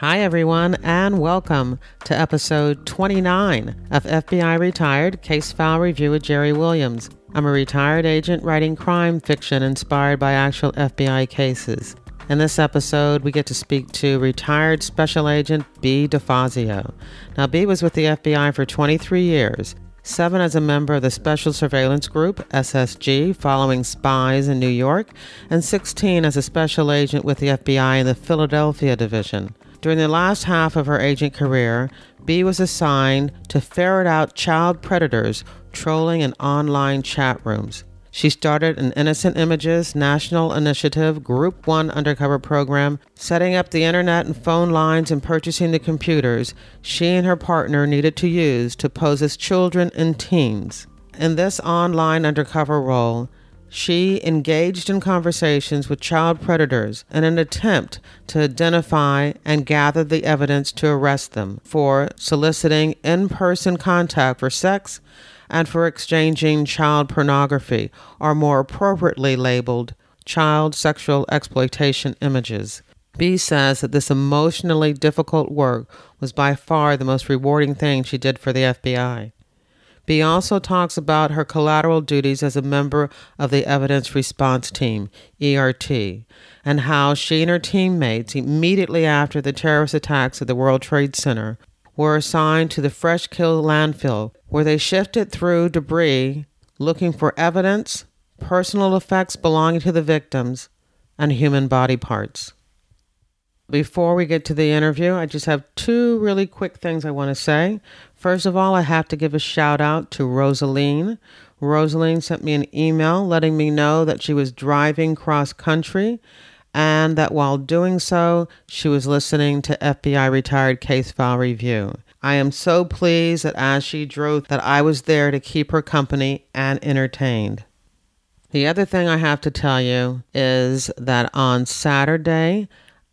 Hi, everyone, and welcome to episode 29 of FBI Retired Case File Review with Jerry Williams. I'm a retired agent writing crime fiction inspired by actual FBI cases. In this episode, we get to speak to retired Special Agent Bea. DeFazio. Now, Bea was with the FBI for 23 years, seven as a member of the Special Surveillance Group, SSG, following spies in New York, and 16 as a special agent with the FBI in the Philadelphia Division. During the last half of her agent career, Bea was assigned to ferret out child predators trolling in online chat rooms. She started an Innocent Images National Initiative Group 1 undercover program, setting up the internet and phone lines and purchasing the computers she and her partner needed to use to pose as children and teens. In this online undercover role, she engaged in conversations with child predators in an attempt to identify and gather the evidence to arrest them for soliciting in person contact for sex and for exchanging child pornography, or more appropriately labeled child sexual exploitation images. Bea says that this emotionally difficult work was by far the most rewarding thing she did for the FBI. Bea also talks about her collateral duties as a member of the Evidence Response Team, ERT, and how she and her teammates, immediately after the terrorist attacks at the World Trade Center, were assigned to the Fresh Kill landfill, where they shifted through debris looking for evidence, personal effects belonging to the victims, and human body parts. Before we get to the interview, I just have two really quick things I want to say. First of all, I have to give a shout out to Rosaline. Rosaline sent me an email letting me know that she was driving cross country and that while doing so, she was listening to FBI Retired Case File Review. I am so pleased that as she drove that I was there to keep her company and entertained. The other thing I have to tell you is that on Saturday,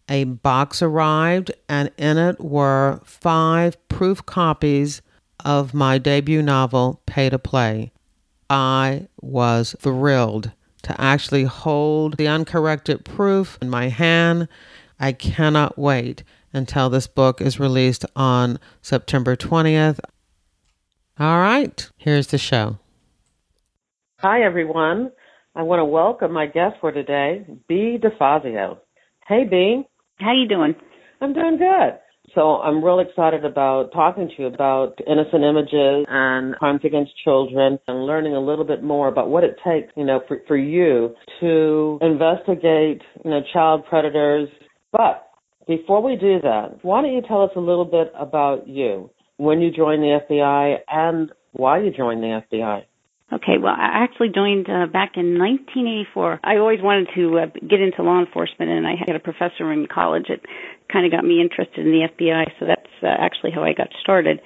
a box arrived, and in it were five proof copies of my debut novel, Pay to Play. I was thrilled to actually hold the uncorrected proof in my hand. I cannot wait until this book is released on September 20th. All right, here's the show. Hi, everyone. I want to welcome my guest for today, Bea. DeFazio. Hey, Bea. How you doing? I'm doing good. So I'm real excited about talking to you about innocent images and crimes against children and learning a little bit more about what it takes, you know, for, for you to investigate, you know, child predators. But before we do that, why don't you tell us a little bit about you, when you joined the FBI and why you joined the FBI? Okay, well, I actually joined uh, back in 1984. I always wanted to uh, get into law enforcement, and I had a professor in college that kind of got me interested in the FBI. So that's uh, actually how I got started.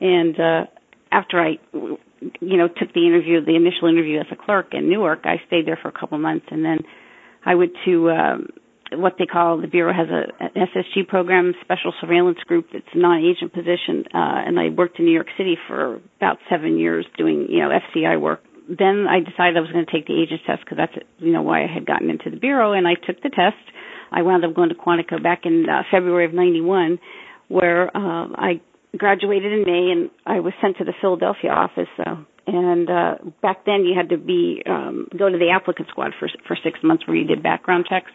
And uh, after I, you know, took the interview, the initial interview as a clerk in Newark, I stayed there for a couple months, and then I went to um, what they call the bureau has a an SSG program, special surveillance group. It's a non-agent position, uh, and I worked in New York City for about seven years doing you know FCI work. Then I decided I was going to take the agent test because that's you know why I had gotten into the bureau, and I took the test. I wound up going to Quantico back in uh, February of '91, where uh, I graduated in May, and I was sent to the Philadelphia office. Uh, and uh, back then, you had to be um, go to the applicant squad for for six months, where you did background checks.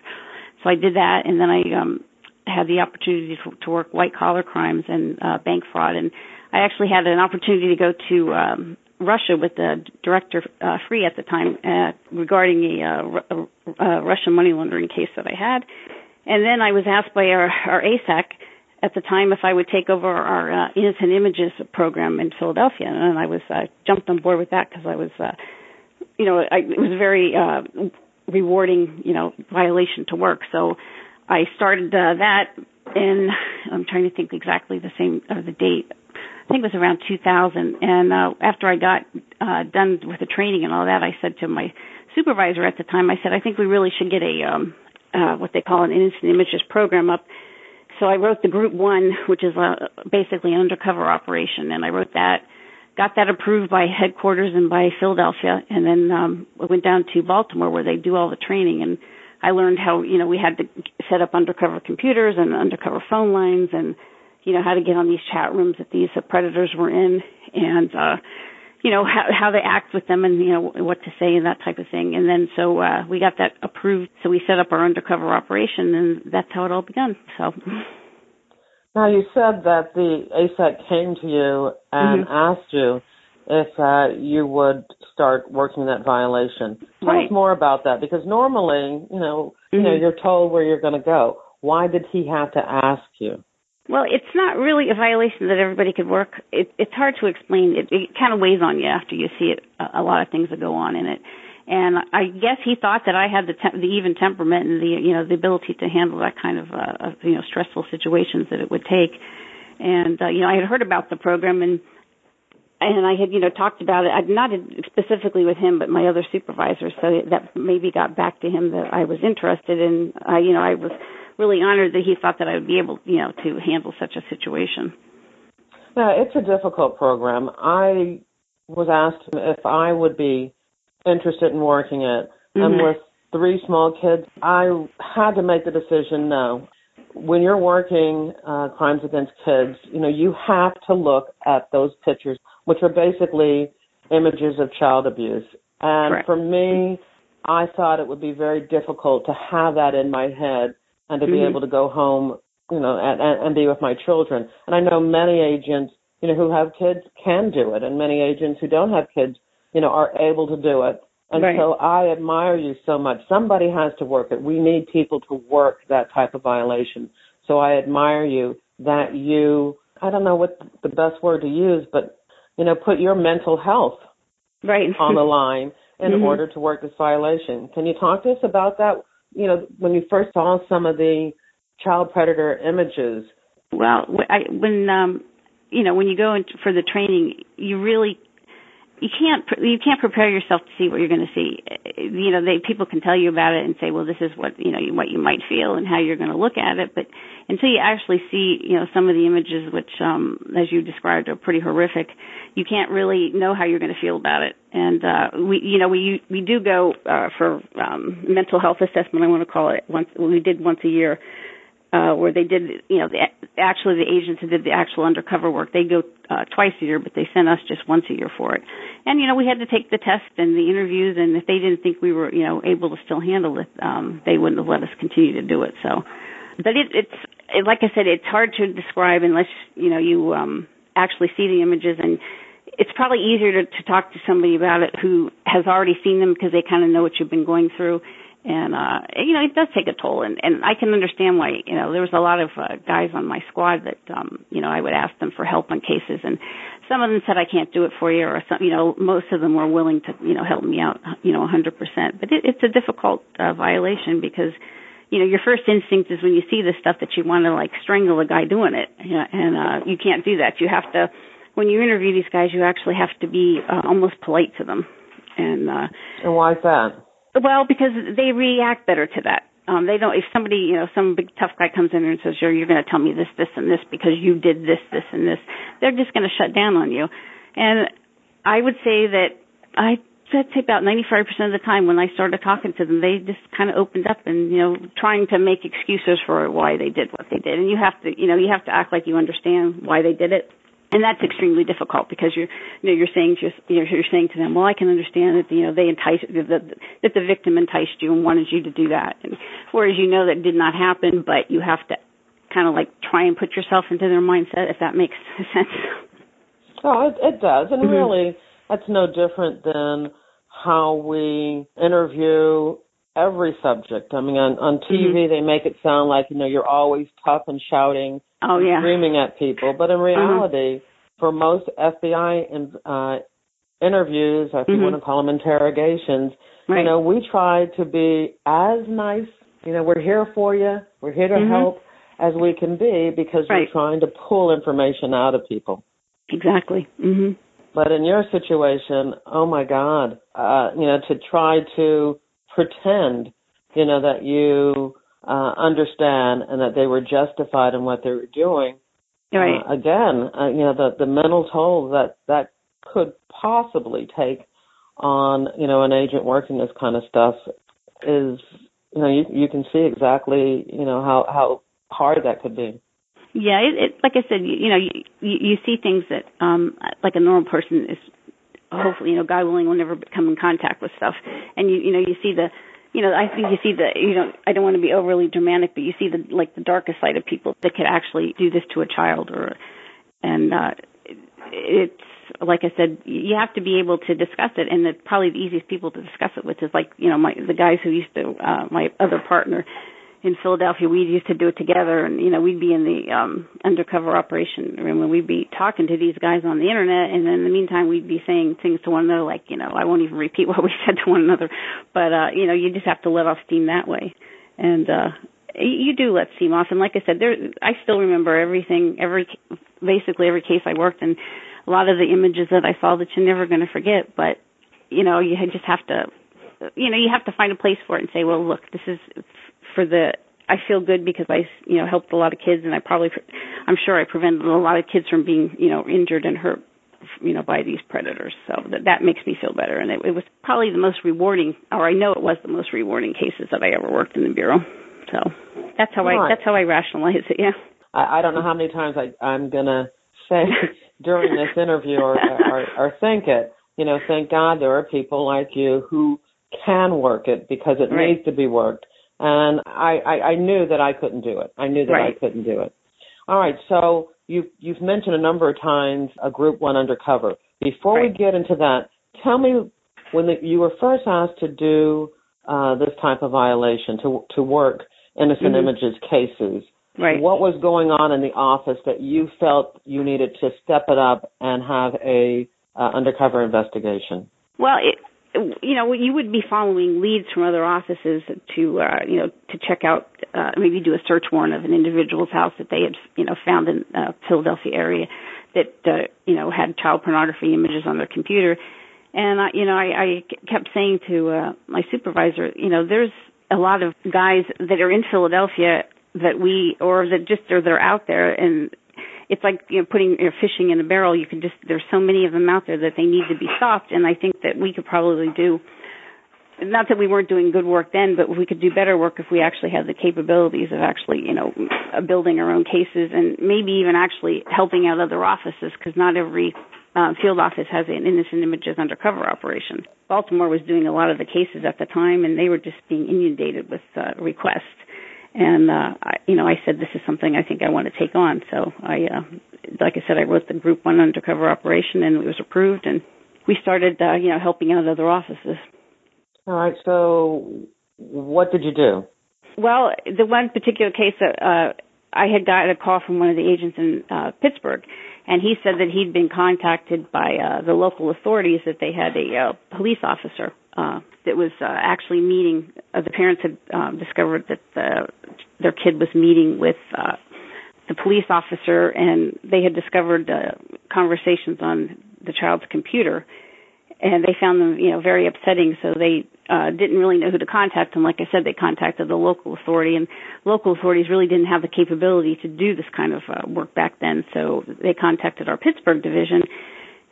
So I did that, and then I um, had the opportunity to, to work white collar crimes and uh, bank fraud. And I actually had an opportunity to go to um, Russia with the director uh, Freeh at the time uh, regarding a, uh, a, a Russian money laundering case that I had. And then I was asked by our, our ASAC at the time if I would take over our uh, Innocent Images program in Philadelphia, and I was uh, jumped on board with that because I was, uh, you know, I, it was very uh, rewarding, you know, violation to work. So I started uh, that in, I'm trying to think exactly the same, uh, the date. I think it was around 2000. And uh, after I got uh, done with the training and all that, I said to my supervisor at the time, I said, I think we really should get a, um, uh, what they call an instant images program up. So I wrote the group one, which is uh, basically an undercover operation, and I wrote that got that approved by headquarters and by Philadelphia, and then um, we went down to Baltimore where they do all the training. And I learned how you know we had to set up undercover computers and undercover phone lines and you know how to get on these chat rooms that these uh, predators were in and uh you know how how they act with them and you know what to say and that type of thing and then so uh we got that approved so we set up our undercover operation and that's how it all began so now you said that the ASAC came to you and mm-hmm. asked you if uh, you would start working that violation. Tell right. us more about that because normally, you know, mm-hmm. you know, mm-hmm. you're told where you're going to go. Why did he have to ask you? Well, it's not really a violation that everybody could work. It, it's hard to explain. It, it kind of weighs on you after you see it. A, a lot of things that go on in it, and I guess he thought that I had the te- the even temperament and the you know the ability to handle that kind of uh, you know stressful situations that it would take. And uh, you know, I had heard about the program and and I had, you know, talked about it. I'd not specifically with him, but my other supervisors. So that maybe got back to him that I was interested in. Uh, you know, I was really honored that he thought that I would be able, you know, to handle such a situation. Yeah, it's a difficult program. I was asked if I would be interested in working it, mm-hmm. and with three small kids, I had to make the decision no. When you're working uh, crimes against kids, you know, you have to look at those pictures, which are basically images of child abuse. And Correct. for me, I thought it would be very difficult to have that in my head and to mm-hmm. be able to go home, you know, and, and be with my children. And I know many agents, you know, who have kids can do it, and many agents who don't have kids, you know, are able to do it. And right. so I admire you so much. Somebody has to work it. We need people to work that type of violation. So I admire you that you, I don't know what the best word to use, but, you know, put your mental health right. on the line in mm-hmm. order to work this violation. Can you talk to us about that? you know, when you first saw some of the child predator images? Well, I, when um, you know, when you go in for the training, you really you can't you can't prepare yourself to see what you're going to see. You know, they people can tell you about it and say, well, this is what you know what you might feel and how you're going to look at it, but until you actually see you know some of the images, which um, as you described are pretty horrific, you can't really know how you're going to feel about it. And uh, we you know we we do go uh, for um, mental health assessment. I want to call it once we did once a year uh, where they did, you know, the, actually the agents who did the actual undercover work, they go uh, twice a year, but they sent us just once a year for it. And, you know, we had to take the test and the interviews, and if they didn't think we were, you know, able to still handle it, um, they wouldn't have let us continue to do it. So, but it, it's, it, like I said, it's hard to describe unless, you know, you um, actually see the images and it's probably easier to, to talk to somebody about it who has already seen them because they kind of know what you've been going through and uh you know it does take a toll. And and I can understand why you know there was a lot of uh, guys on my squad that um you know I would ask them for help on cases. And some of them said I can't do it for you or some you know most of them were willing to you know help me out you know 100% but it, it's a difficult uh, violation because you know your first instinct is when you see this stuff that you want to like strangle a guy doing it. You know, and uh you can't do that. You have to when you interview these guys you actually have to be uh, almost polite to them. And uh and why is that well, because they react better to that. Um, they don't. If somebody, you know, some big tough guy comes in and says, "You're, you're going to tell me this, this, and this because you did this, this, and this," they're just going to shut down on you. And I would say that I I'd say about 95% of the time when I started talking to them, they just kind of opened up and, you know, trying to make excuses for why they did what they did. And you have to, you know, you have to act like you understand why they did it and that's extremely difficult because you're you know you're saying just you know you're saying to them well I can understand that you know they enticed that that the victim enticed you and wanted you to do that. And whereas you know that did not happen but you have to kind of like try and put yourself into their mindset if that makes sense. Oh it, it does. And mm-hmm. really that's no different than how we interview every subject i mean on on tv mm-hmm. they make it sound like you know you're always tough and shouting oh yeah screaming at people but in uh-huh. reality uh-huh. for most fbi in, uh interviews if you mm-hmm. want to call them interrogations right. you know we try to be as nice you know we're here for you we're here to mm-hmm. help as we can be because right. we're trying to pull information out of people exactly mhm but in your situation oh my god uh you know to try to pretend you know that you uh, understand and that they were justified in what they were doing. Right. Uh, again, uh, you know, the the mental toll that that could possibly take on you know an agent working this kind of stuff is you know you you can see exactly you know how how hard that could be. Yeah, it, it like I said, you, you know, you, you you see things that um like a normal person is hopefully, you know, God willing we'll never come in contact with stuff. And you you know, you see the you know, I think you see the you know, I don't want to be overly dramatic, but you see the like the darkest side of people that could actually do this to a child or and uh it's like I said, you have to be able to discuss it, and the, probably the easiest people to discuss it with is like you know my the guys who used to uh, my other partner in Philadelphia. We used to do it together, and you know we'd be in the um, undercover operation room, and we'd be talking to these guys on the internet, and then in the meantime we'd be saying things to one another, like you know I won't even repeat what we said to one another, but uh, you know you just have to let off steam that way, and uh, you do let steam off, and like I said, there I still remember everything, every basically every case I worked in a lot of the images that I saw that you're never going to forget. But you know, you just have to, you know, you have to find a place for it and say, well, look, this is for the. I feel good because I, you know, helped a lot of kids, and I probably, I'm sure I prevented a lot of kids from being, you know, injured and hurt, you know, by these predators. So that that makes me feel better, and it, it was probably the most rewarding, or I know it was the most rewarding cases that I ever worked in the bureau. So that's how I that's how I rationalize it. Yeah. I, I don't know how many times I I'm gonna say during this interview or, or, or think it. You know, thank God there are people like you who can work it because it right. needs to be worked. And I, I, I knew that I couldn't do it. I knew that right. I couldn't do it. All right, so you've you've mentioned a number of times a group one undercover. Before right. we get into that, tell me when the, you were first asked to do uh, this type of violation to to work innocent mm-hmm. images cases. Right. What was going on in the office that you felt you needed to step it up and have a uh, undercover investigation? Well, it, you know, you would be following leads from other offices to, uh, you know, to check out, uh, maybe do a search warrant of an individual's house that they had, you know, found in uh, Philadelphia area that, uh, you know, had child pornography images on their computer. And, I, you know, I, I kept saying to uh, my supervisor, you know, there's a lot of guys that are in Philadelphia that we or that just are they're out there and it's like you know putting you know, fishing in a barrel. You can just there's so many of them out there that they need to be stopped. And i think that we could probably do not that we weren't doing good work then but we could do better work if we actually had the capabilities of actually you know building our own cases and maybe even actually helping out other offices because not every uh, field office has an innocent images undercover operation. Baltimore was doing a lot of the cases at the time, and they were just being inundated with uh, requests and uh I, you know I said this is something I think I want to take on. So I uh like I said I wrote the group 1 undercover operation and it was approved and we started uh you know helping out other offices. All right. So what did you do? Well, the one particular case that uh I had got a call from one of the agents in uh Pittsburgh and he said that he'd been contacted by uh the local authorities that they had a uh, police officer uh that was uh, actually meeting. Uh, the parents had um, discovered that the, their kid was meeting with uh, the police officer, and they had discovered uh, conversations on the child's computer, and they found them, you know, very upsetting. So they uh, didn't really know who to contact, and like I said, they contacted the local authority, and local authorities really didn't have the capability to do this kind of uh, work back then. So they contacted our Pittsburgh division,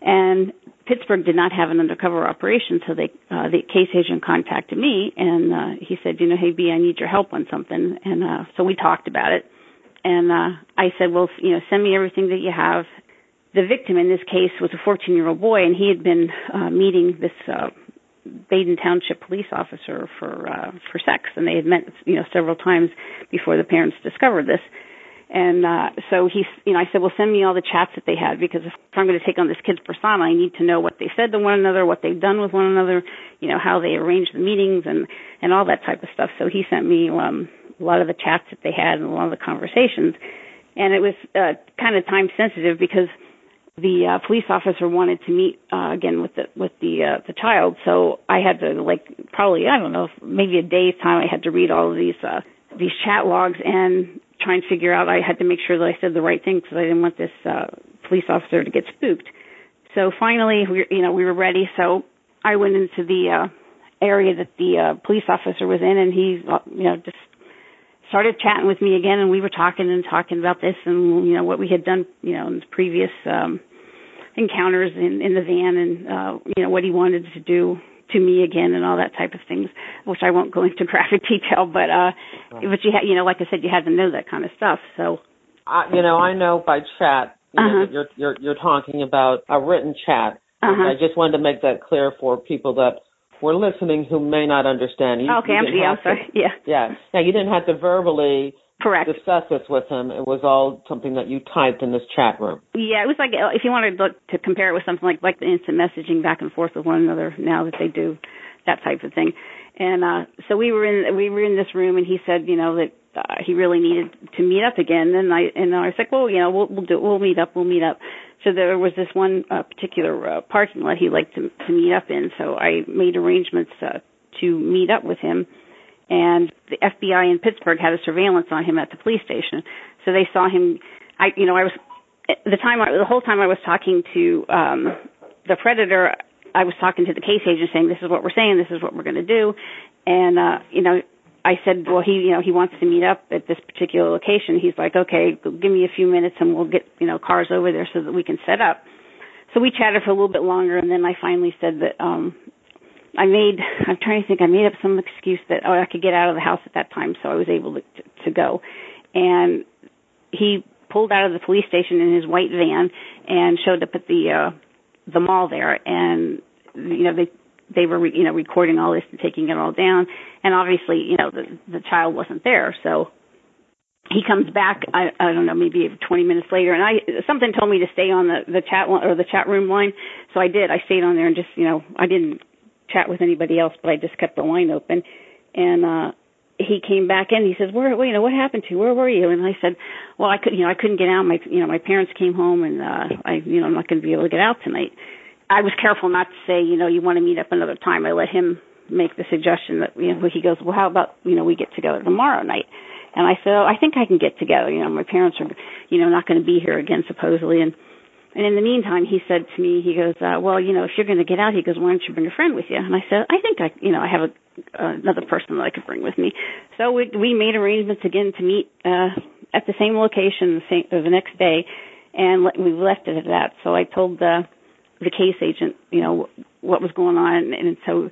and Pittsburgh did not have an undercover operation, so they uh, the case agent contacted me and uh, he said, you know, hey Bea, I need your help on something, and uh, so we talked about it, and uh, I said, well, you know, send me everything that you have. The victim in this case was a 14 year old boy, and he had been uh, meeting this uh, Baden Township police officer for uh, for sex, and they had met, you know, several times before the parents discovered this. And uh, so he, you know, I said, well, send me all the chats that they had because if I'm going to take on this kid's persona, I need to know what they said to one another, what they've done with one another, you know, how they arranged the meetings and and all that type of stuff. So he sent me um, a lot of the chats that they had and a lot of the conversations, and it was uh, kind of time sensitive because the uh, police officer wanted to meet uh, again with the with the uh, the child. So I had to like probably I don't know maybe a day's time I had to read all of these uh, these chat logs and try and figure out. I had to make sure that I said the right thing because I didn't want this uh, police officer to get spooked. So finally, we you know we were ready. So I went into the uh, area that the uh, police officer was in, and he uh, you know just started chatting with me again, and we were talking and talking about this and you know what we had done you know in the previous um, encounters in in the van, and uh, you know what he wanted to do to me again and all that type of things, which I won't go into graphic detail, but uh, but you had, you know, like I said, you had to know that kind of stuff. So, uh, you know, I know by chat, you uh-huh. know, you're you're you're talking about a written chat. Uh-huh. I just wanted to make that clear for people that were listening who may not understand. You, okay, you I'm, I'm sorry. To, yeah. Yeah. Yeah, you didn't have to verbally Correct. discuss this with him. It was all something that you typed in this chat room. Yeah, it was like if you wanted to look to compare it with something like like the instant messaging back and forth with one another now that they do that type of thing. And uh so we were in we were in this room and he said, you know, that uh, he really needed to meet up again and I and I was like, well, you know, we'll we'll do we'll meet up, we'll meet up. So there was this one uh, particular uh, parking lot he liked to to meet up in, so I made arrangements uh, to meet up with him and the FBI in Pittsburgh had a surveillance on him at the police station. So they saw him. I, you know, I was the time I, the whole time I was talking to um, the predator. I was talking to the case agent saying, "This is what we're saying. This is what we're going to do," and uh, you know. I said, well, he, you know, he wants to meet up at this particular location. He's like, okay, give me a few minutes and we'll get, you know, cars over there so that we can set up. So we chatted for a little bit longer, and then I finally said that um I made I'm trying to think I made up some excuse that oh I could get out of the house at that time so I was able to to go. And he pulled out of the police station in his white van and showed up at the uh the mall there. And you know they they were you know recording all this and taking it all down. And obviously you know the the child wasn't there. So he comes back I, I don't know maybe 20 minutes later. And I something told me to stay on the the chat or the chat room line. So I did. I stayed on there and just you know I didn't chat with anybody else, but I just kept the line open. And uh he came back in. He says, "Where, well, you know, what happened to you? Where were you?" And I said, "Well, I could, you know, I couldn't get out. My, you know, my parents came home, and uh I, you know, I'm not going to be able to get out tonight." I was careful not to say, you know, you want to meet up another time. I let him make the suggestion that, you know, he goes, "Well, how about, you know, we get together tomorrow night?" And I said, oh, "I think I can get together. You know, my parents are, you know, not going to be here again supposedly." And and in the meantime, he said to me, he goes, uh, well, you know, if you're going to get out, he goes, why don't you bring a friend with you? And I said, I think I, you know, I have a, uh, another person that I could bring with me. So we, we made arrangements again to meet, uh, at the same location the, same, uh, the next day, and le- we left it at that. So I told the, the case agent, you know, what was going on, and so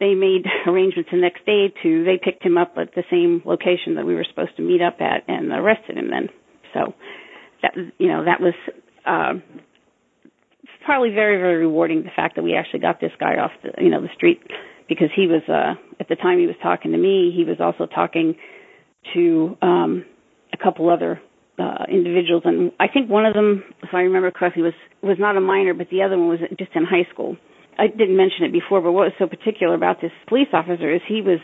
they made arrangements the next day to, they picked him up at the same location that we were supposed to meet up at and arrested him then. So that, you know, that was, uh, probably very very rewarding the fact that we actually got this guy off the you know the street because he was uh at the time he was talking to me he was also talking to um a couple other uh individuals and I think one of them if I remember correctly was was not a minor but the other one was just in high school. I didn't mention it before but what was so particular about this police officer is he was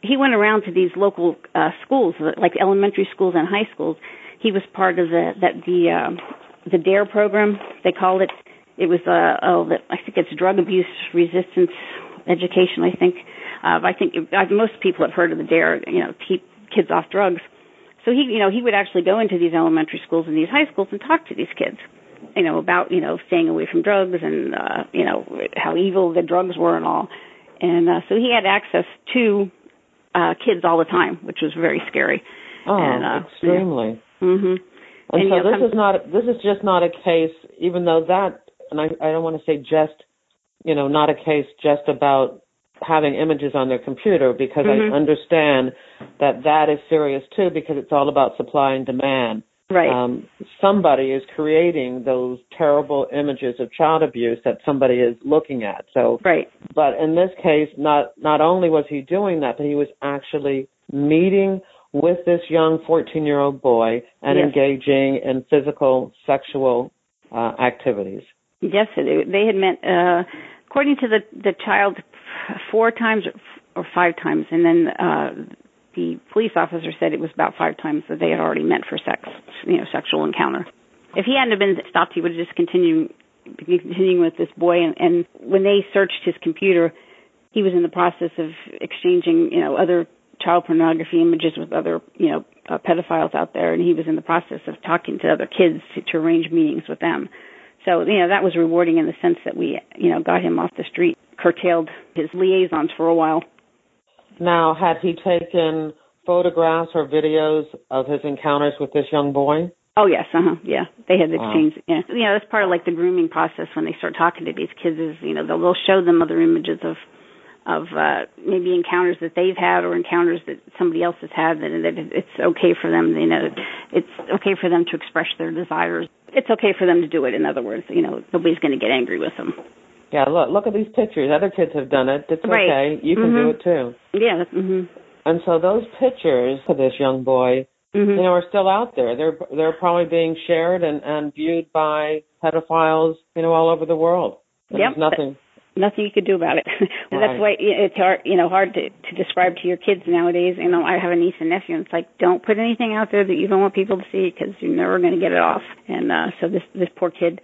he went around to these local uh schools like elementary schools and high schools. He was part of the that the uh the dare program. They call it it was uh oh the, I think it's drug abuse resistance education I think. Uh I think uh, most people have heard of the dare you know keep kids off drugs. So he you know he would actually go into these elementary schools and these high schools and talk to these kids you know about you know staying away from drugs and uh you know how evil the drugs were and all. And uh so he had access to uh kids all the time which was very scary. Oh and, uh, extremely. Yeah. mhm and, and so this is not this is just not a case even though that and I, I don't want to say just, you know, not a case just about having images on their computer because mm-hmm. I understand that that is serious too because it's all about supply and demand. Right. Um, somebody is creating those terrible images of child abuse that somebody is looking at. So, right. But in this case, not not only was he doing that, but he was actually meeting with this young 14 year old boy and yes. engaging in physical, sexual uh, activities. Yes, they had met, uh, according to the the child, four times or five times, and then uh, the police officer said it was about five times that they had already met for sex, you know, sexual encounter. If he hadn't have been stopped, he would have just continued continuing with this boy. And, and when they searched his computer, he was in the process of exchanging, you know, other child pornography images with other, you know, uh, pedophiles out there, and he was in the process of talking to other kids to, to arrange meetings with them. So, you know, that was rewarding in the sense that we, you know, got him off the street, curtailed his liaisons for a while. Now, had he taken photographs or videos of his encounters with this young boy? Oh yes, uh huh. Yeah, they had wow. exchanged. Yeah, you know that's part of like the grooming process when they start talking to these kids is you know they'll, they'll show them other images of of uh, maybe encounters that they've had or encounters that somebody else has had that, that it's okay for them you know it's okay for them to express their desires. It's okay for them to do it in other words you know nobody's going to get angry with them. Yeah look look at these pictures. Other kids have done it. It's right. okay. You can mm-hmm. do it too. Yeah mhm and so those pictures of this young boy mm-hmm. you know are still out there. They're they're probably being shared and and viewed by pedophiles you know all over the world. Yep. there's nothing nothing you could do about it. and right. that's why it's hard, you know, hard to to describe to your kids nowadays. You know, I have a niece and nephew, and it's like don't put anything out there that you don't want people to see because you're never going to get it off. And uh so this this poor kid,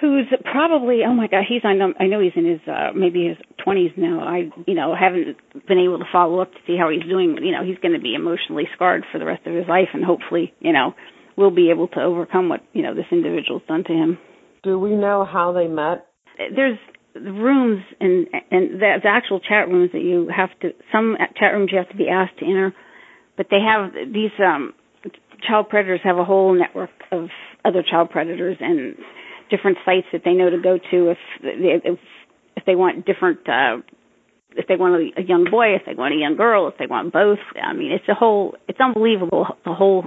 who's probably oh my god, he's I know I know he's in his uh maybe his 20s now. I you know haven't been able to follow up to see how he's doing. You know, he's going to be emotionally scarred for the rest of his life, and hopefully, you know, we'll be able to overcome what you know this individual's done to him. Do we know how they met? There's the rooms and and the, the actual chat rooms that you have to some chat rooms you have to be asked to enter, but they have these um child predators have a whole network of other child predators and different sites that they know to go to if if if they want different uh if they want a, a young boy, if they want a young girl, if they want both. I mean, it's a whole it's unbelievable the whole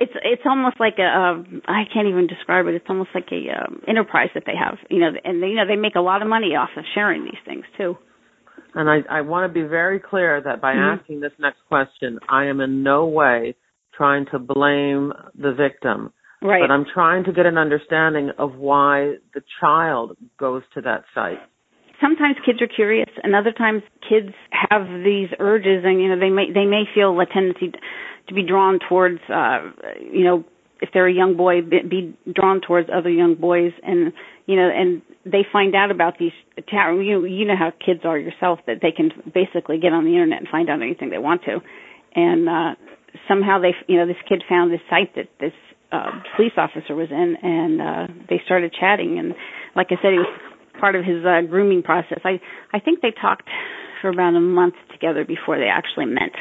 it's it's almost like a um, I can't even describe it. It's almost like a um, enterprise that they have, you know, and they, you know they make a lot of money off of sharing these things too. And I I want to be very clear that by mm-hmm. asking this next question, I am in no way trying to blame the victim. Right. But I'm trying to get an understanding of why the child goes to that site sometimes kids are curious and other times kids have these urges and you know they may they may feel a tendency to be drawn towards uh you know if they're a young boy be drawn towards other young boys and you know and they find out about these chat you you know how kids are yourself that they can basically get on the internet and find out anything they want to. And uh somehow they you know this kid found this site that this uh police officer was in and uh they started chatting. And like i said he was part of his uh grooming process. I i think they talked for about a month together before they actually met.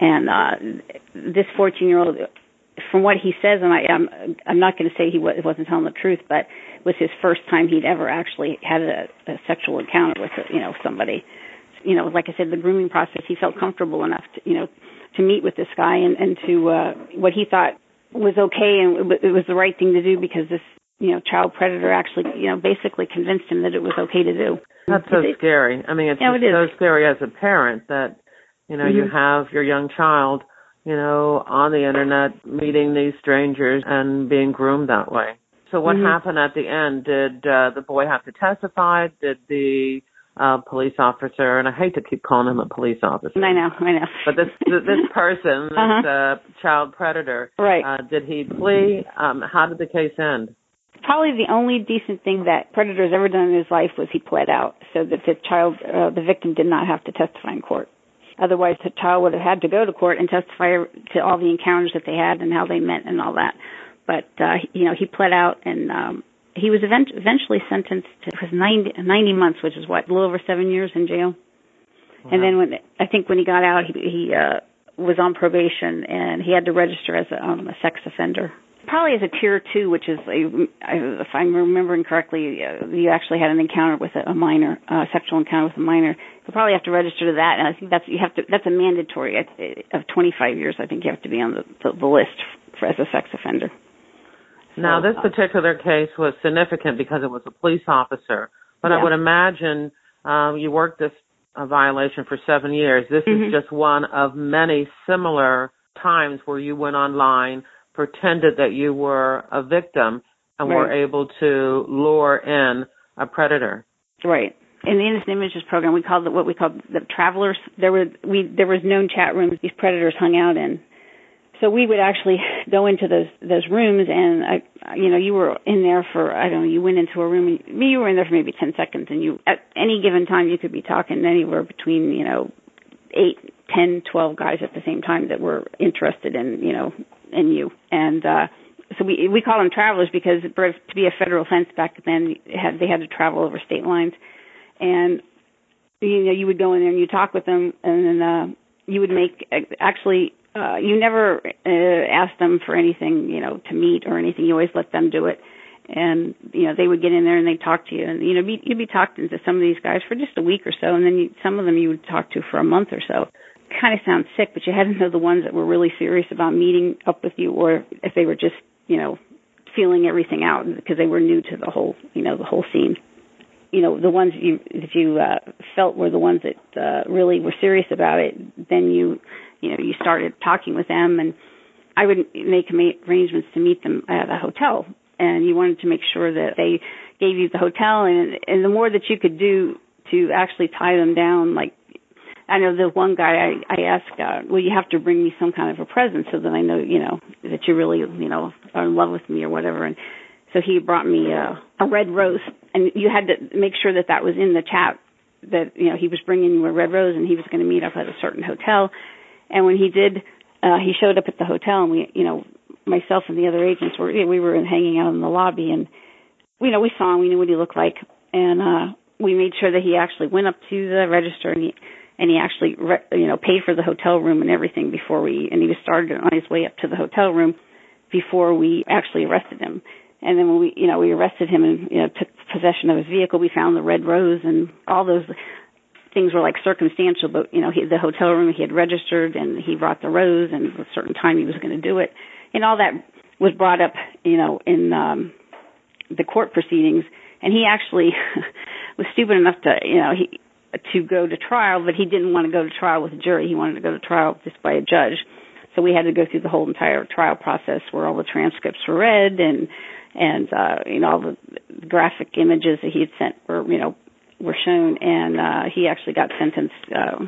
And uh this 14 year old from what he says and I I'm I'm not going to say he was, wasn't telling the truth but it was his first time he'd ever actually had a, a sexual encounter with you know somebody. You know like I said the grooming process he felt comfortable enough to you know to meet with this guy and and to uh what he thought was okay and it was the right thing to do because this you know child predator actually you know basically convinced him that it was okay to do that's so it, scary i mean it's yeah, it so scary as a parent that you know, mm-hmm. you have your young child, you know, on the internet meeting these strangers and being groomed that way. So what mm-hmm. happened at the end? Did uh, the boy have to testify? Did the uh, police officer, and I hate to keep calling him a police officer. I know, I know. But this this person, this uh-huh. uh, child predator, right? Uh, did he plea? Um, how did the case end? Probably the only decent thing that predator's ever done in his life was he pled out, so that the child, uh, the victim, did not have to testify in court. Otherwise, the child would have had to go to court and testify to all the encounters that they had and how they met and all that. But uh, you know, he pled out and um, he was event- eventually sentenced to was 90, 90 months, which is what a little over seven years in jail. Wow. And then when I think when he got out, he he uh, was on probation and he had to register as a, um, a sex offender probably as a tier two, which is a, if I'm remembering correctly, uh, you actually had an encounter with a, a minor, uh, sexual encounter with a minor. You probably have to register to that, and I think that's you have to. That's a mandatory of 25 years. I think you have to be on the the, the list for, as a sex offender. Now, this uh, particular case was significant because it was a police officer, but yeah. I would imagine um, you worked this uh, violation for seven years. This mm-hmm. is just one of many similar times where you went online pretended that you were a victim and right. were able to lure in a predator. Right. In the Innocent Images program, we called it what we called the travelers. There were we there was known chat rooms these predators hung out in. So we would actually go into those those rooms, and I, you know, you were in there for I don't know. You went into a room, and you were in there for maybe ten seconds, and you at any given time you could be talking anywhere between you know eight, ten, twelve guys at the same time that were interested in you know in you. And uh, so we we call them travelers because to be a federal offense back then, had, they had to travel over state lines. And you know, you would go in there and you talk with them, and then uh, you would make actually. Uh, you never uh, asked them for anything, you know, to meet or anything. You always let them do it, and you know they would get in there and they'd talk to you and you know be, you'd be talking to some of these guys for just a week or so and then you, some of them you would talk to for a month or so kind of sounds sick but you had to know the ones that were really serious about meeting up with you or if they were just you know feeling everything out because they were new to the whole you know the whole scene. You know the ones you that you uh, felt were the ones that uh, really were serious about it then you you know you started talking with them and I would make arrangements to meet them at a hotel. And you wanted to make sure that they gave you the hotel and and the more that you could do to actually tie them down like I know the one guy I I asked uh well you have to bring me some kind of a present so that I know you know that you really you know are in love with me or whatever. And so he brought me a, a red rose and you had to make sure that that was in the chat that you know he was bringing you a red rose and he was going to meet up at a certain hotel. And when he did uh he showed up at the hotel and we you know myself and the other agents were we were hanging out in the lobby and you know we saw him we knew what he looked like. And uh we made sure that he actually went up to the register and he and he actually re- you know paid for the hotel room and everything before we and he was started on his way up to the hotel room before we actually arrested him and then when we you know we arrested him and you know took possession of his vehicle we found the red rose and all those things were like circumstantial but you know he, the hotel room he had registered and he brought the rose and a certain time he was going to do it and all that was brought up, you know, in um, the court proceedings. And he actually was stupid enough to, you know, he to go to trial, but he didn't want to go to trial with a jury. He wanted to go to trial just by a judge. So we had to go through the whole entire trial process where all the transcripts were read and and uh you know all the graphic images that he had sent were you know were shown and uh he actually got sentenced uh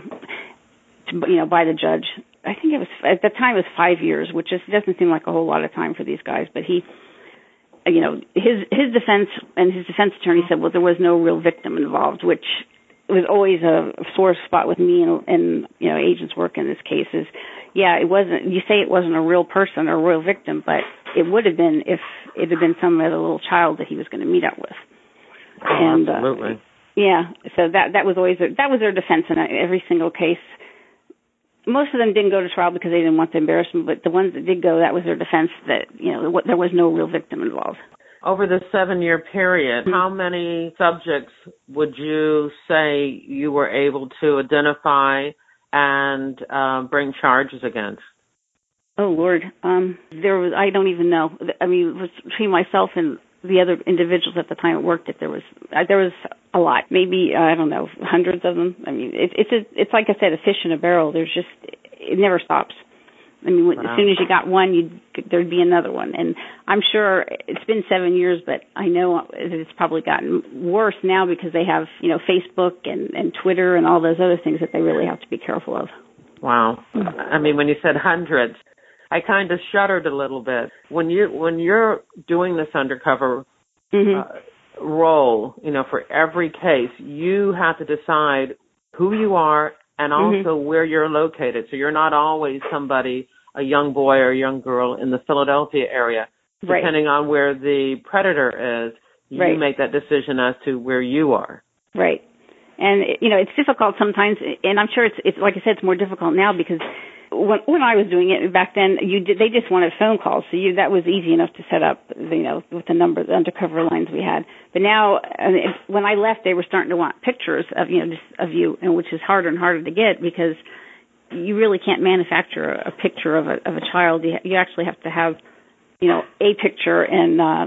to, you know by the judge I think it was at the time it was five years, which just doesn't seem like a whole lot of time for these guys. But he, you know, his his defense and his defense attorney said, well, there was no real victim involved, which was always a sore spot with me and, and you know agents work in this case. Is yeah, it wasn't. You say it wasn't a real person or a real victim, but it would have been if it had been some other little child that he was going to meet up with. Oh, and, absolutely. Uh, yeah, so that that was always a, that was their defense in every single case most of them didn't go to trial because they didn't want the embarrassment, but the ones that did go, that was their defense that you know there was no real victim involved. Over the seven-year period, mm-hmm. how many subjects would you say you were able to identify and uh, bring charges against? Oh Lord, um, there was I don't even know. I mean, it was between myself and the other individuals at the time it worked at there was uh, there was a lot maybe uh, i don't know hundreds of them i mean it, it's a, it's like i said a fish in a barrel there's just it never stops i mean wow. as soon as you got one you'd there'd be another one and i'm sure it's been 7 years but i know it's probably gotten worse now because they have you know facebook and and twitter and all those other things that they really have to be careful of wow i mean when you said hundreds I kind of shuddered a little bit when you when you're doing this undercover mm-hmm. uh, role. You know, for every case, you have to decide who you are and mm-hmm. also mm-hmm. where you're located. So you're not always somebody, a young boy or a young girl in the Philadelphia area. Right. Depending on where the predator is, you right. make that decision as to where you are. Right. And you know, it's difficult sometimes, and I'm sure it's it's like I said, it's more difficult now because when when I was doing it back then, you did they just wanted phone calls, so you that was easy enough to set up, you know, with the number the undercover lines we had. But now, I mean, when I left, they were starting to want pictures of you know just of you, and which is harder and harder to get because you really can't manufacture a, picture of a of a child. You you actually have to have, you know, a picture and. uh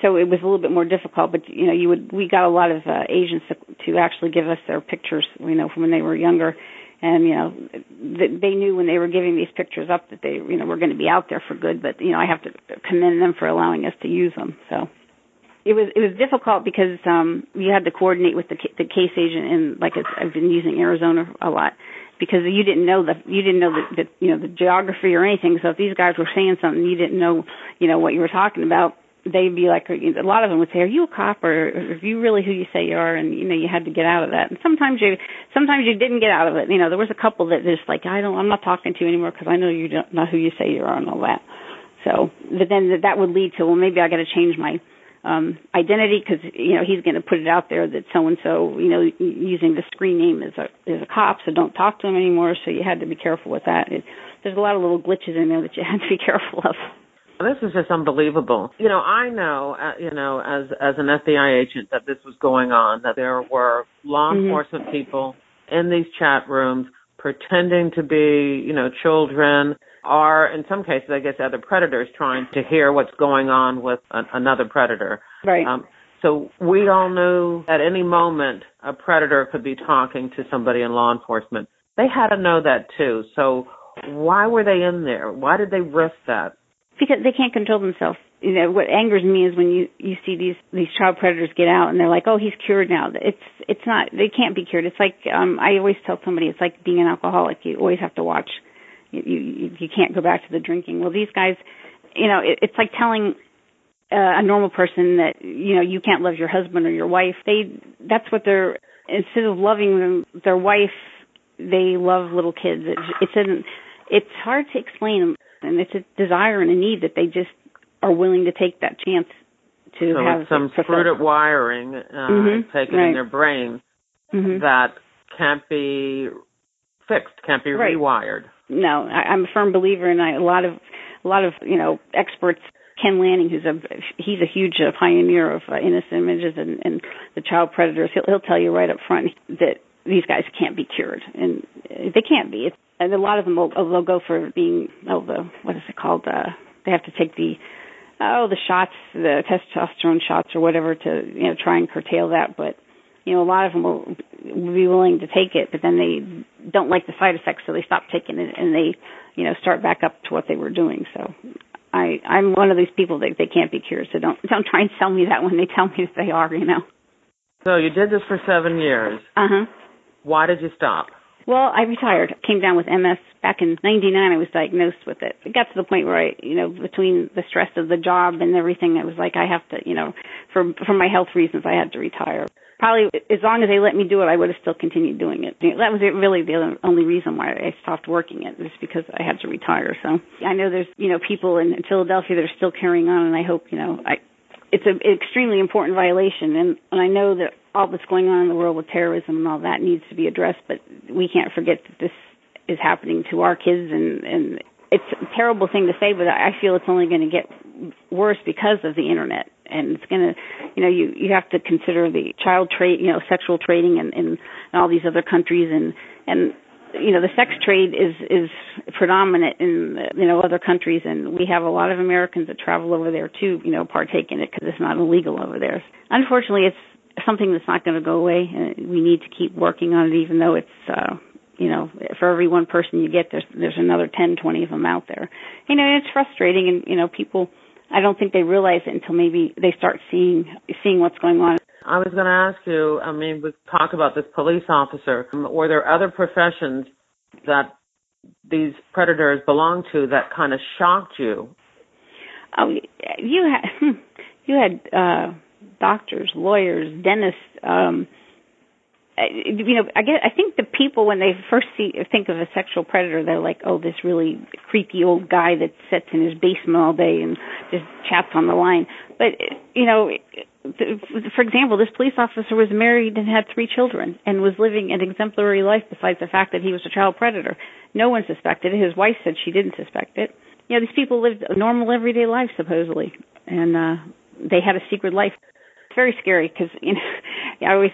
so it was a little bit more difficult, but you know, you would we got a lot of uh, agents to, to actually give us their pictures, you know, from when they were younger, and you know they knew when they were giving these pictures up that they you know were going to be out there for good but you know i have to commend them for allowing us to use them so it was it was difficult because um you had to coordinate with the the case agent and like i've been using arizona a lot because you didn't know the you didn't know the, the you know the geography or anything. So if these guys were saying something you didn't know you know what you were talking about they'd be like a lot of them would say are you a cop or are you really who you say you are? And you know you had to get out of that. And sometimes you sometimes you didn't get out of it. You know there was a couple that just like i don't i'm not talking to you anymore because i know you don't know who you say you are and all that. So but then that would lead to well maybe i got to change my um identity because you know he's going to put it out there that so and so you know using the screen name as a as a cop so don't talk to him anymore so you had to be careful with that it, there's a lot of little glitches in there that you had to be careful of This is just unbelievable. You know, I know, uh, you know, as as an FBI agent that this was going on, that there were law mm-hmm. enforcement people in these chat rooms pretending to be, you know, children or in some cases, I guess, other predators trying to hear what's going on with an, another predator. Right. Um, so we all knew at any moment a predator could be talking to somebody in law enforcement. They had to know that too. So why were they in there? Why did they risk that? Because they can't control themselves. You know, what angers me is when you you see these these child predators get out and they're like, "Oh, he's cured now." It's it's not. They can't be cured. It's like um I always tell somebody, it's like being an alcoholic. You always have to watch. You you, you can't go back to the drinking. Well, these guys, you know, it, it's like telling uh, a normal person that you know you can't love your husband or your wife. They that's what they're instead of loving them, their wife, they love little kids. It, it's an it's hard to explain, and it's a desire and a need that they just are willing to take that chance to so have some screwed wiring uh, mm-hmm. taken right. in their brain mm-hmm. that can't be fixed, can't be right. rewired. No, I, I'm a firm believer, and I, a lot of a lot of you know experts. Ken Lanning, who's a he's a huge uh, pioneer of uh, innocent images and, and the child predators. He'll, he'll tell you right up front that these guys can't be cured, and they can't be. It's and a lot of them will they'll go for being oh the what is it called uh they have to take the oh the shots the testosterone shots or whatever to you know try and curtail that but you know a lot of them will, will be willing to take it but then they don't like the side effects so they stop taking it and they you know start back up to what they were doing so i i'm one of these people that they can't be cured so don't don't try and sell me that when they tell me that they are you know so you did this for seven years uh-huh why did you stop well, I retired. Came down with MS back in '99. I was diagnosed with it. It got to the point where I, you know, between the stress of the job and everything, it was like I have to, you know, for for my health reasons, I had to retire. Probably as long as they let me do it, I would have still continued doing it. That was really the only reason why I stopped working it, was because I had to retire. So I know there's, you know, people in Philadelphia that are still carrying on, and I hope, you know, I it's an extremely important violation, and, and I know that all that's going on in the world with terrorism and all that needs to be addressed, but we can't forget that this is happening to our kids, and and it's a terrible thing to say, but I feel it's only going to get worse because of the internet, and it's going to, you know, you you have to consider the child trade, you know, sexual trading in, in all these other countries, and and you know the sex trade is is predominant in you know other countries. And we have a lot of Americans that travel over there too you know partake in it because it's not illegal over there. Unfortunately it's something that's not going to go away. And we need to keep working on it even though it's uh you know for every one person you get there's there's another ten twenty of them out there. You know it's frustrating and you know people I don't think they realize it until maybe they start seeing seeing what's going on I was going to ask you, I mean, we talk about this police officer. Were there other professions that these predators belong to that kind of shocked you? Oh, you had you had uh doctors, lawyers, dentists, um you know, I get. I think the people when they first see think of a sexual predator, they're like, "Oh, this really creepy old guy that sits in his basement all day and just chats on the line." But you know, for example, this police officer was married and had three children and was living an exemplary life. Besides the fact that he was a child predator, no one suspected it. His wife said she didn't suspect it. You know, these people lived a normal everyday life supposedly, and uh they had a secret life very scary because you know I always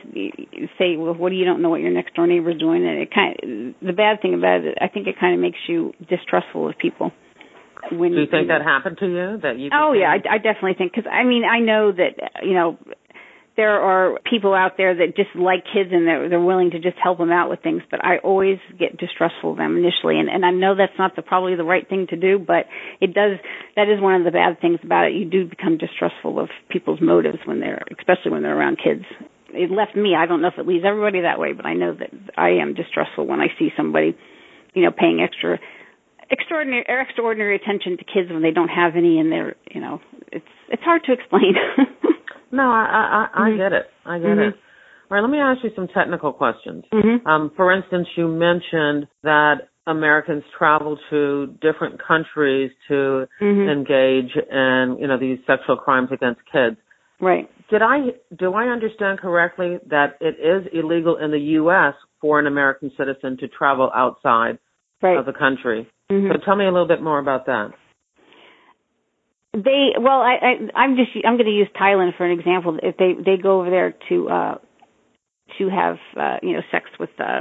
say, well, what do you don't know what your next door neighbor's doing? And it kind of, the bad thing about it, I think it kind of makes you distrustful of people. When do you think that happened to you? That you? Oh yeah, I, I definitely think because I mean I know that you know there are people out there that just like kids and they're they're willing to just help them out with things but i always get distrustful of them initially. And and i know that's not the probably the right thing to do but it does that is one of the bad things about it. You do become distrustful of people's motives when they're especially when they're around kids. It left me i don't know if it leaves everybody that way but i know that i am distrustful when i see somebody you know paying extra extraordinary extraordinary attention to kids when they don't have any and they're you know it's it's hard to explain No, I I, I mm-hmm. get it. I get mm-hmm. it. All right, let me ask you some technical questions. Mm-hmm. Um, for instance, you mentioned that Americans travel to different countries to mm-hmm. engage in, you know, these sexual crimes against kids. Right. Did I do I understand correctly that it is illegal in the U.S. for an American citizen to travel outside right. of the country? Mm-hmm. So tell me a little bit more about that. They well, I, I I'm just I'm going to use Thailand for an example. If they they go over there to uh to have uh you know sex with uh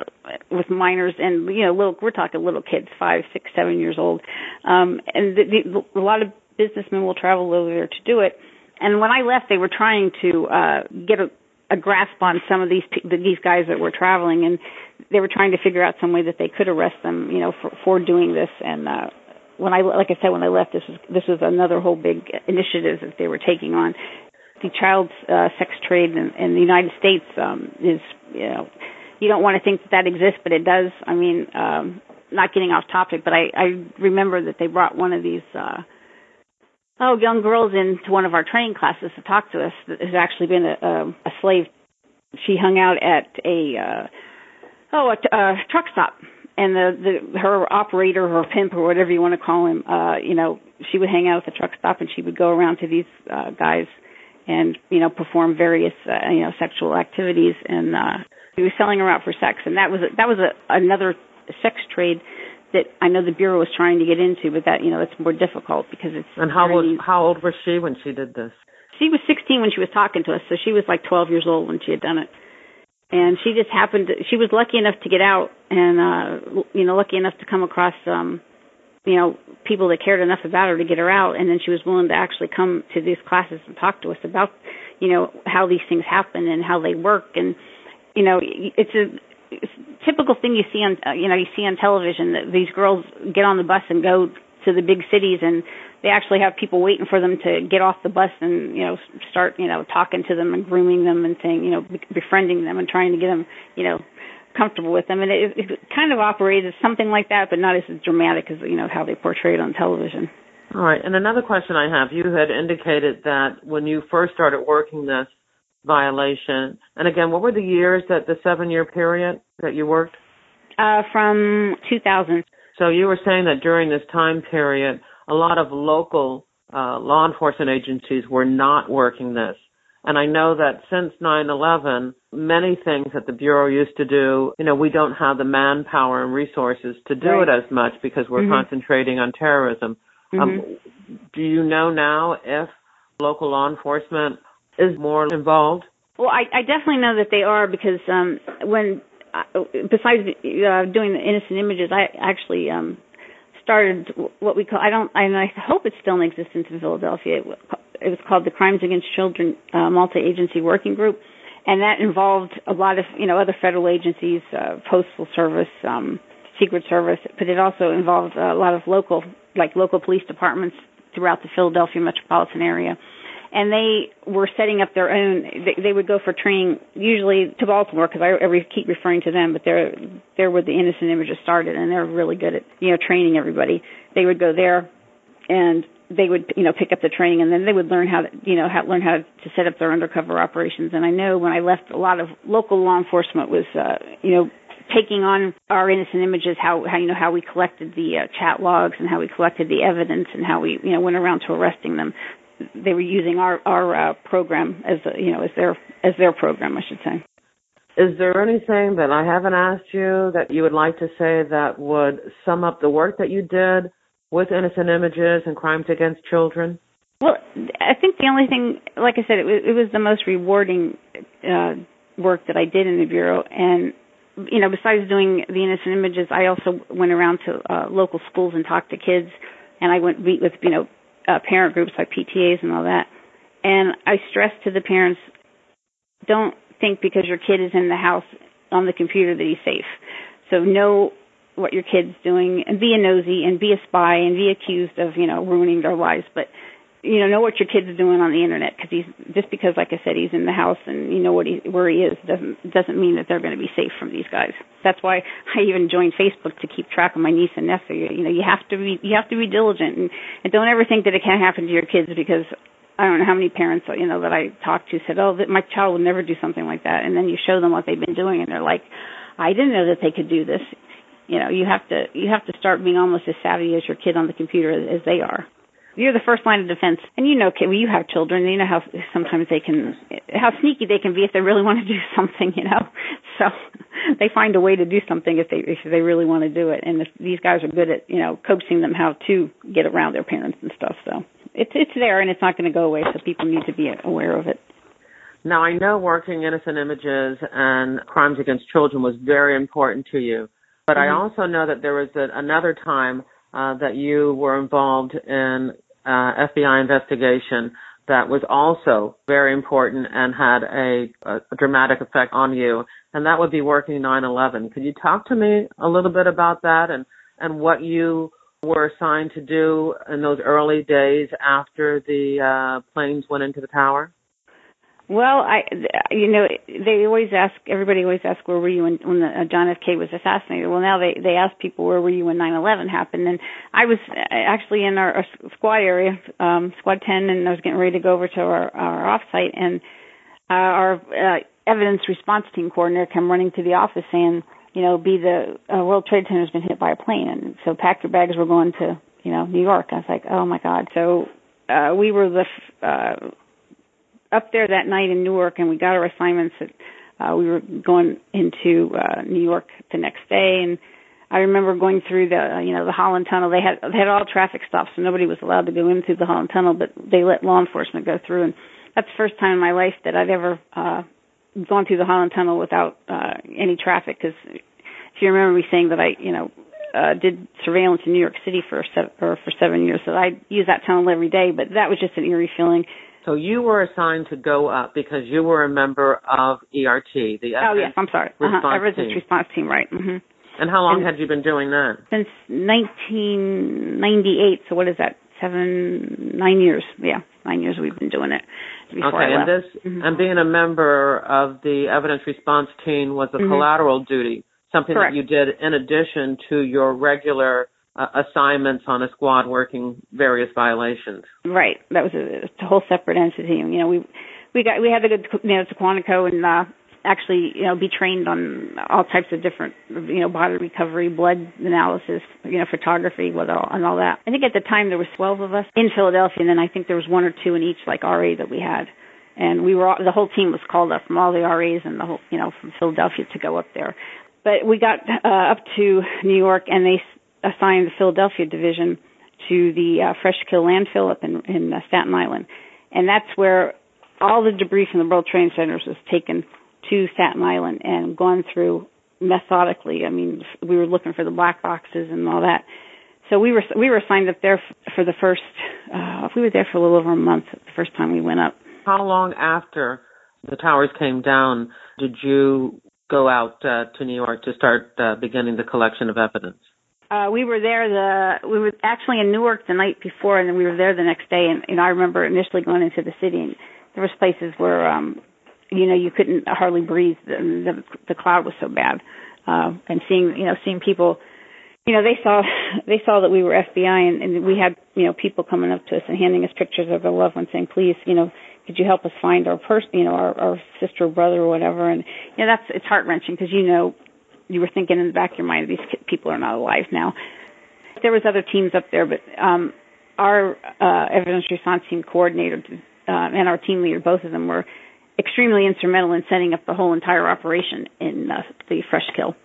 with minors and you know little we're talking little kids five six seven years old. Um and the, the, a lot of businessmen will travel over there to do it. And when I left they were trying to uh get a a grasp on some of these these guys that were traveling. And they were trying to figure out some way that they could arrest them you know for for doing this. And uh when I like I said when I left this was this was another whole big initiative that they were taking on. The child uh, sex trade in, in the United States um is you know you don't want to think that that exists but it does. I mean um not getting off topic but I I remember that they brought one of these uh oh young girls into one of our training classes to talk to us. That has actually been a, a, a slave. She hung out at a uh, oh a, a truck stop, and the, the her operator or pimp or whatever you want to call him, uh, you know, she would hang out at the truck stop and she would go around to these uh, guys and you know perform various uh, you know sexual activities and uh, he was selling her out for sex and that was a, that was a, another sex trade that I know the bureau was trying to get into, but that you know it's more difficult because it's. And how was how old was she when she did this? She was 16 when she was talking to us, so she was like 12 years old when she had done it. And she just happened to, she was lucky enough to get out and uh you know lucky enough to come across um you know people that cared enough about her to get her out. And then she was willing to actually come to these classes and talk to us about you know how these things happen and how they work. And you know it's a typical thing you see on uh, you know you see on television that these girls get on the bus and go to the big cities and they actually have people waiting for them to get off the bus and you know start you know talking to them and grooming them and saying you know befriending them and trying to get them you know comfortable with them and it, it kind of operates as something like that but not as dramatic as you know how they portray it on television all right and another question i have you had indicated that when you first started working this violation. And again, what were the years that the seven year period that you worked? Uh, from 2000. So you were saying that during this time period, a lot of local uh, law enforcement agencies were not working this. And I know that since 9/11, many things that the bureau used to do, you know, we don't have the manpower and resources to do right. it as much because we're mm-hmm. concentrating on terrorism. Um, mm-hmm. Um, do you know now if local law enforcement is more involved? Well, I, I definitely know that they are because um, when uh, besides uh, doing the innocent images, I actually um, started what we call I don't and I hope it's still in existence in Philadelphia. It, was called the Crimes Against Children uh, Multi-Agency Working Group, and that involved a lot of you know other federal agencies, uh, Postal Service, um, Secret Service, but it also involved a lot of local like local police departments throughout the Philadelphia metropolitan area and they were setting up their own. They, they would go for training usually to Baltimore because I, I keep referring to them, but they're they're where the innocent images started, and they're really good at you know training everybody. They would go there, and they would you know pick up the training, and then they would learn how to you know how, learn how to set up their undercover operations. And I know when I left, a lot of local law enforcement was uh, you know taking on our innocent images, how, how you know how we collected the uh, chat logs and how we collected the evidence and how we you know went around to arresting them they were using our our uh, program as you know as their as their program, I should say. Is there anything that I haven't asked you that you would like to say that would sum up the work that you did with innocent images and crimes against children? Well, I think the only thing, like I said, it was, it was the most rewarding uh, work that I did in the bureau, and you know, besides doing the innocent images, I also went around to uh, local schools and talked to kids, and I went meet with you know uh, parent groups like PTAs and all that. And I stress to the parents, don't think because your kid is in the house on the computer that he's safe. So know what your kid's doing and be a nosy and be a spy and be accused of, you know, ruining their lives. But you know know what your kid's doing on the internet because he's just because like I said he's in the house and you know what he where he is doesn't doesn't mean that they're going to be safe from these guys. That's why I even joined Facebook to keep track of my niece and nephew. You know you have to be you have to be diligent and, and don't ever think that it can't happen to your kids because I don't know how many parents you know that I talked to said oh my child would never do something like that and then you show them what they've been doing and they're like I didn't know that they could do this. You know you have to you have to start being almost as savvy as your kid on the computer as, as they are you're the first line of defense. And you know, well, you have children. You know how sometimes they can, how sneaky they can be if they really want to do something. You know, so they find a way to do something if they if they really want to do it. And if these guys are good at you know coaching them how to get around their parents and stuff, so it's it's there and it's not going to go away. So people need to be aware of it. Now I know working innocent images and crimes against children was very important to you, but mm-hmm. I also know that there was a, another time uh, that you were involved in uh, FBI investigation that was also very important and had a, a, dramatic effect on you, and that would be working 9/11. Could you talk to me a little bit about that and and what you were assigned to do in those early days after the uh, planes went into the tower? Well, I, you know, they always ask everybody always ask where were you when when the, uh, John F. K. was assassinated. Well, now they they ask people where were you when 9/11 happened, and I was uh, actually in our, our squad area, um, squad 10, and I was getting ready to go over to our our offsite, and uh, our uh, evidence response team coordinator came running to the office saying, you know, Bea the uh, World Trade Center has been hit by a plane, and so pack your bags, we're going to you know New York. I was like, oh my god. So uh, we were the uh, up there that night in Newark, and we got our assignments. That, uh, we were going into uh, New York the next day, and I remember going through the you know the Holland Tunnel. They had they had all traffic stops, so nobody was allowed to go in through the Holland Tunnel, but they let law enforcement go through. And that's the first time in my life that I'd ever uh, gone through the Holland Tunnel without uh, any traffic. Because if you remember me saying that I you know uh, did surveillance in New York City for seven, or for seven years, so I use that tunnel every day. But that was just an eerie feeling. So you were assigned to go up because you were a member of ERT, the oh yes, I'm sorry, uh-huh. response uh-huh. team. response team, right? Mm-hmm. And how long and had you been doing that? Since 1998. So what is that? Seven, nine years. Yeah, nine years we've been doing it. okay, and this mm-hmm. and being a member of the evidence response team was a mm-hmm. collateral duty, something Correct. that you did in addition to your regular uh, assignments on a squad working various violations. Right. That was a, a whole separate entity. You know, we we got we had to go you know to Quantico and uh, actually you know be trained on all types of different you know body recovery, blood analysis, you know photography, with all and all that. I think at the time there was 12 of us in Philadelphia, and then I think there was one or two in each like RA that we had. And we were all, the whole team was called up from all the RAs and the whole you know from Philadelphia to go up there but we got uh, up to New York and they assigned the Philadelphia division to the uh, Fresh Kill landfill up in, in uh, Staten Island, and that's where all the debris from the World Trade Centers was taken to Staten Island and gone through methodically. I mean, we were looking for the black boxes and all that. So we were we were assigned up there for the first. Uh, we were there for a little over a month the first time we went up. How long after the towers came down did you go out uh, to New York to start uh, beginning the collection of evidence? Uh, we were there the we were actually in Newark the night before, and then we were there the next day. And, and I remember initially going into the city, and there was places where um, you know you couldn't hardly breathe. The the, the cloud was so bad, uh, and seeing you know seeing people, you know they saw they saw that we were FBI, and, and we had you know people coming up to us and handing us pictures of their loved ones, saying, "Please, you know." Could you help us find our person, you know, our, our sister or brother or whatever? And you know, that's it's heart wrenching because you know you were thinking in the back of your mind, these people are not alive now. There was other teams up there, but um, our uh, evidence response team coordinator uh, and our team leader, both of them were extremely instrumental in setting up the whole entire operation in uh, the fresh kill.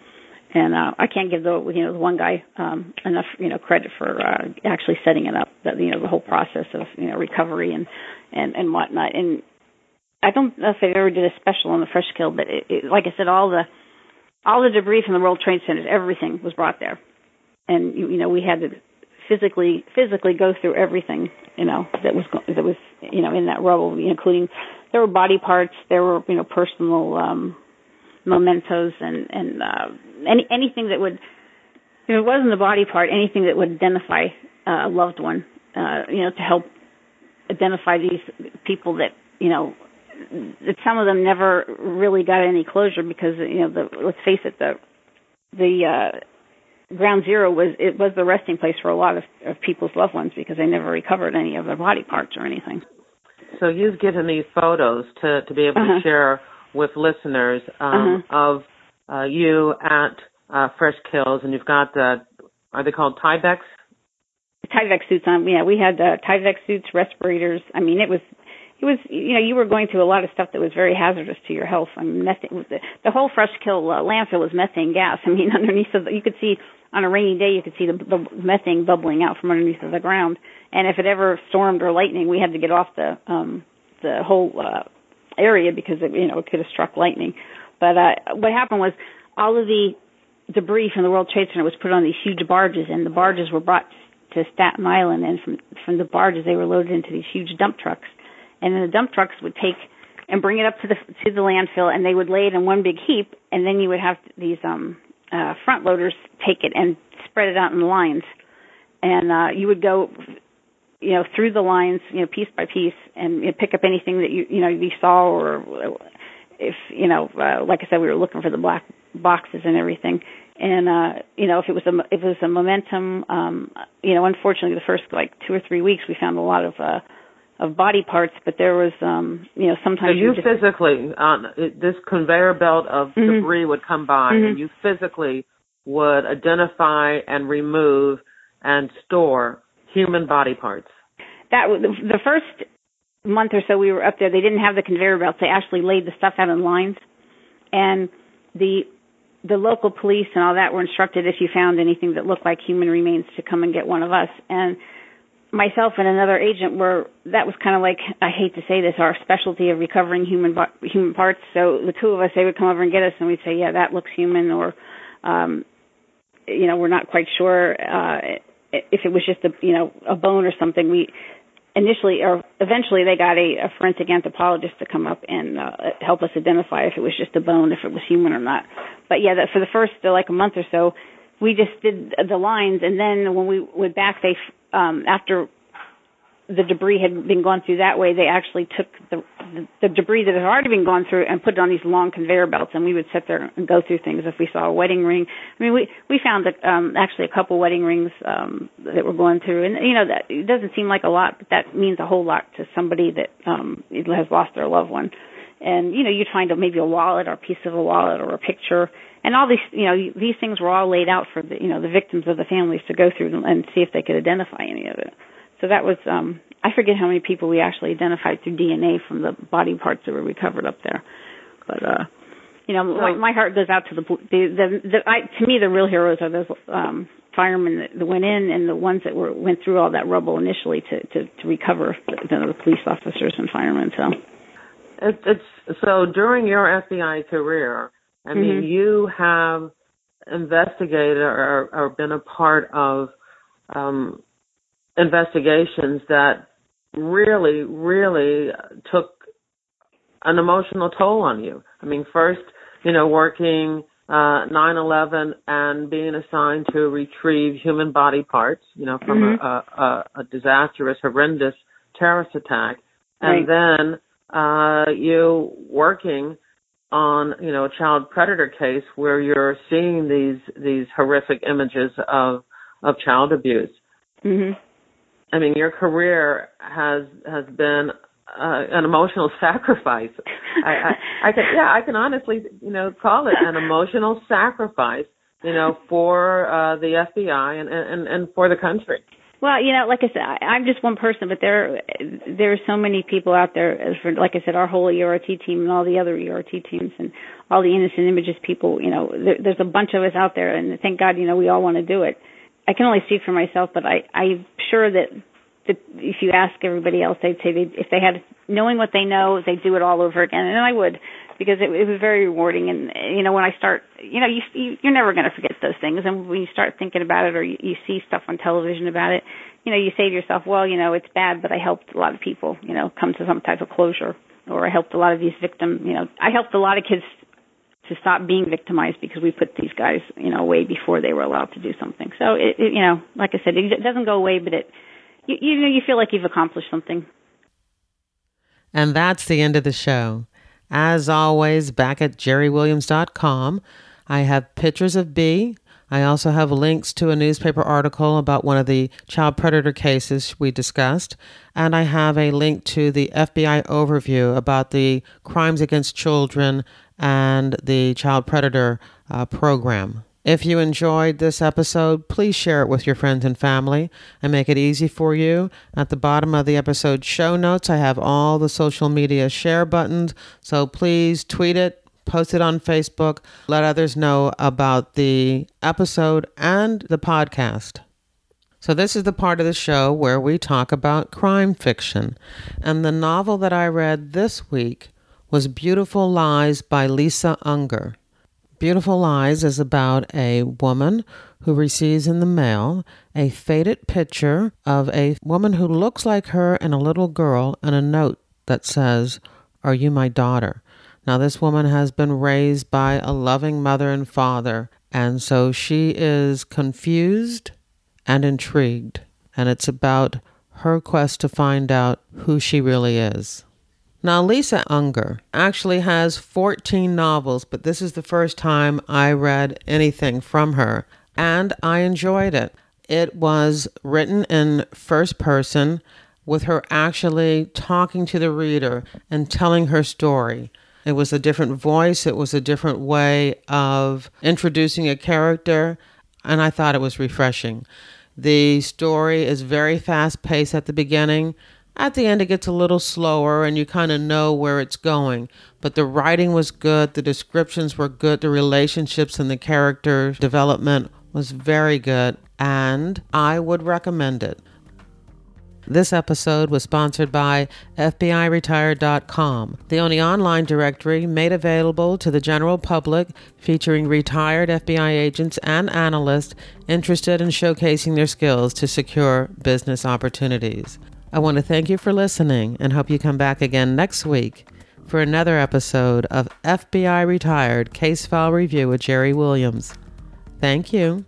And uh, I can't give the you know the one guy um, enough you know credit for uh, actually setting it up. That you know the whole process of you know recovery and and and whatnot. And I don't know if they ever did a special on the fresh kill, but it, it, like I said, all the all the debris from the World Trade Centers, everything was brought there, and you, you know we had to physically physically go through everything you know that was that was you know in that rubble, including there were body parts, there were you know personal um mementos and and uh, any anything that would if it wasn't a body part, anything that would identify uh, a loved one, uh, you know, to help identify these people that you know some of them never really got any closure because you know the let's face it the the uh ground zero was it was the resting place for a lot of, of people's loved ones because they never recovered any of their body parts or anything so you've given these photos to to be able uh-huh. to share with listeners um uh-huh. of uh you at uh fresh kills and you've got the are they called tyvek tyvek suits on yeah we had uh tyvek suits respirators i mean it was it was you know you were going through a lot of stuff that was very hazardous to your health. I mean, methane, the, the whole Fresh Kill uh, landfill was methane gas. I mean, underneath of the, you could see on a rainy day you could see the, the methane bubbling out from underneath of the ground. And if it ever stormed or lightning, we had to get off the um the whole uh, area because it you know it could have struck lightning. But uh, what happened was all of the debris from the World Trade Center was put on these huge barges, and the barges were brought to Staten Island, and from from the barges they were loaded into these huge dump trucks, and then the dump trucks would take and bring it up to the to the landfill, and they would lay it in one big heap, and then you would have these um uh front loaders take it and spread it out in lines, and uh you would go you know through the lines you know piece by piece and you know, pick up anything that you you know you saw or if you know uh, like I said we were looking for the black boxes and everything. And uh you know if it was a if it was a momentum um you know unfortunately the first like two or three weeks we found a lot of uh of body parts but there was um you know sometimes so you just, physically on this conveyor belt of mm-hmm. debris would come by mm-hmm. and you physically would identify and remove and store human body parts that the first month or so we were up there they didn't have the conveyor belts they actually laid the stuff out in lines and the the local police and all that were instructed if you found anything that looked like human remains to come and get one of us. And myself and another agent were that was kind of like I hate to say this our specialty of recovering human human parts. So the two of us they would come over and get us and we'd say yeah that looks human or um you know we're not quite sure uh if it was just a you know a bone or something we initially or eventually they got a, a forensic anthropologist to come up and uh, help us identify if it was just a bone, if it was human or not. But yeah, that for the first uh, like a month or so, we just did the lines, and then when we went back, they um, after the debris had been gone through that way, they actually took the, the the debris that had already been gone through and put it on these long conveyor belts, and we would sit there and go through things. If we saw a wedding ring, I mean, we we found that um, actually a couple wedding rings um, that were going through, and you know that it doesn't seem like a lot, but that means a whole lot to somebody that um, has lost their loved one. And you know, you'd find a, maybe a wallet or a piece of a wallet or a picture, and all these you know these things were all laid out for the you know the victims of the families to go through and see if they could identify any of it. So that was um I forget how many people we actually identified through DNA from the body parts that were recovered up there. But uh you know, my, my heart goes out to the the the, the I, to me the real heroes are those um firemen that, that went in and the ones that were went through all that rubble initially to to to recover the, the police officers and firemen so it, it's so during your FBI career I mean mm-hmm. you have investigated or, or been a part of um investigations that really, really took an emotional toll on you. I mean, first, you know, working uh 9/11 and being assigned to retrieve human body parts, you know, from mm-hmm. a, a, a disastrous, horrendous terrorist attack, and right. then uh you working on, you know, a child predator case where you're seeing these these horrific images of of child abuse. hmm I mean, your career has has been uh, an emotional sacrifice. I, I, I can, yeah, I can honestly, you know, call it an emotional sacrifice, you know, for uh, the FBI and, and and for the country. Well, you know, like I said, I, I'm just one person, but there there are so many people out there. Uh, for like I said, our whole ERT team and all the other ERT teams and all the innocent images people. You know, there, there's a bunch of us out there, and thank God, you know, we all want to do it. I can only speak for myself, but I, I'm sure that, that if you ask everybody else, they'd say they, if they had knowing what they know, they'd do it all over again, and I would because it, it was very rewarding. And you know, when I start, you know, you, you you're never going to forget those things, and when you start thinking about it or you, you see stuff on television about it, you know, you say to yourself, well, you know, it's bad, but I helped a lot of people, you know, come to some type of closure, or I helped a lot of these victims, you know, I helped a lot of kids to stop being victimized because we put these guys, you know, away before they were allowed to do something. So it, it you know, like I said, it doesn't go away, but it, you, you know, you feel like you've accomplished something. And that's the end of the show. As always, back at jerrywilliams.com, I have pictures of Bea. I also have links to a newspaper article about one of the child predator cases we discussed. And I have a link to the FBI overview about the crimes against children and the child predator uh, program. If you enjoyed this episode, please share it with your friends and family and make it easy for you. At the bottom of the episode show notes, I have all the social media share buttons, so please tweet it, post it on Facebook, let others know about the episode and the podcast. So, this is the part of the show where we talk about crime fiction. And the novel that I read this week was Beautiful Lies by Lisa Unger. Beautiful Lies is about a woman who receives in the mail a faded picture of a woman who looks like her and a little girl and a note that says, Are you my daughter? Now, this woman has been raised by a loving mother and father, and so she is confused and intrigued, and it's about her quest to find out who she really is. Now, Lisa Unger actually has 14 novels, but this is the first time I read anything from her, and I enjoyed it. It was written in first person, with her actually talking to the reader and telling her story. It was a different voice, it was a different way of introducing a character, and I thought it was refreshing. The story is very fast paced at the beginning at the end, it gets a little slower and you kind of know where it's going. But the writing was good, the descriptions were good, the relationships and the character development was very good, and I would recommend it. This episode was sponsored by FBIRetired.com, the only online directory made available to the general public featuring retired FBI agents and analysts interested in showcasing their skills to secure business opportunities. I want to thank you for listening and hope you come back again next week for another episode of FBI Retired Case File Review with Jerry Williams. Thank you.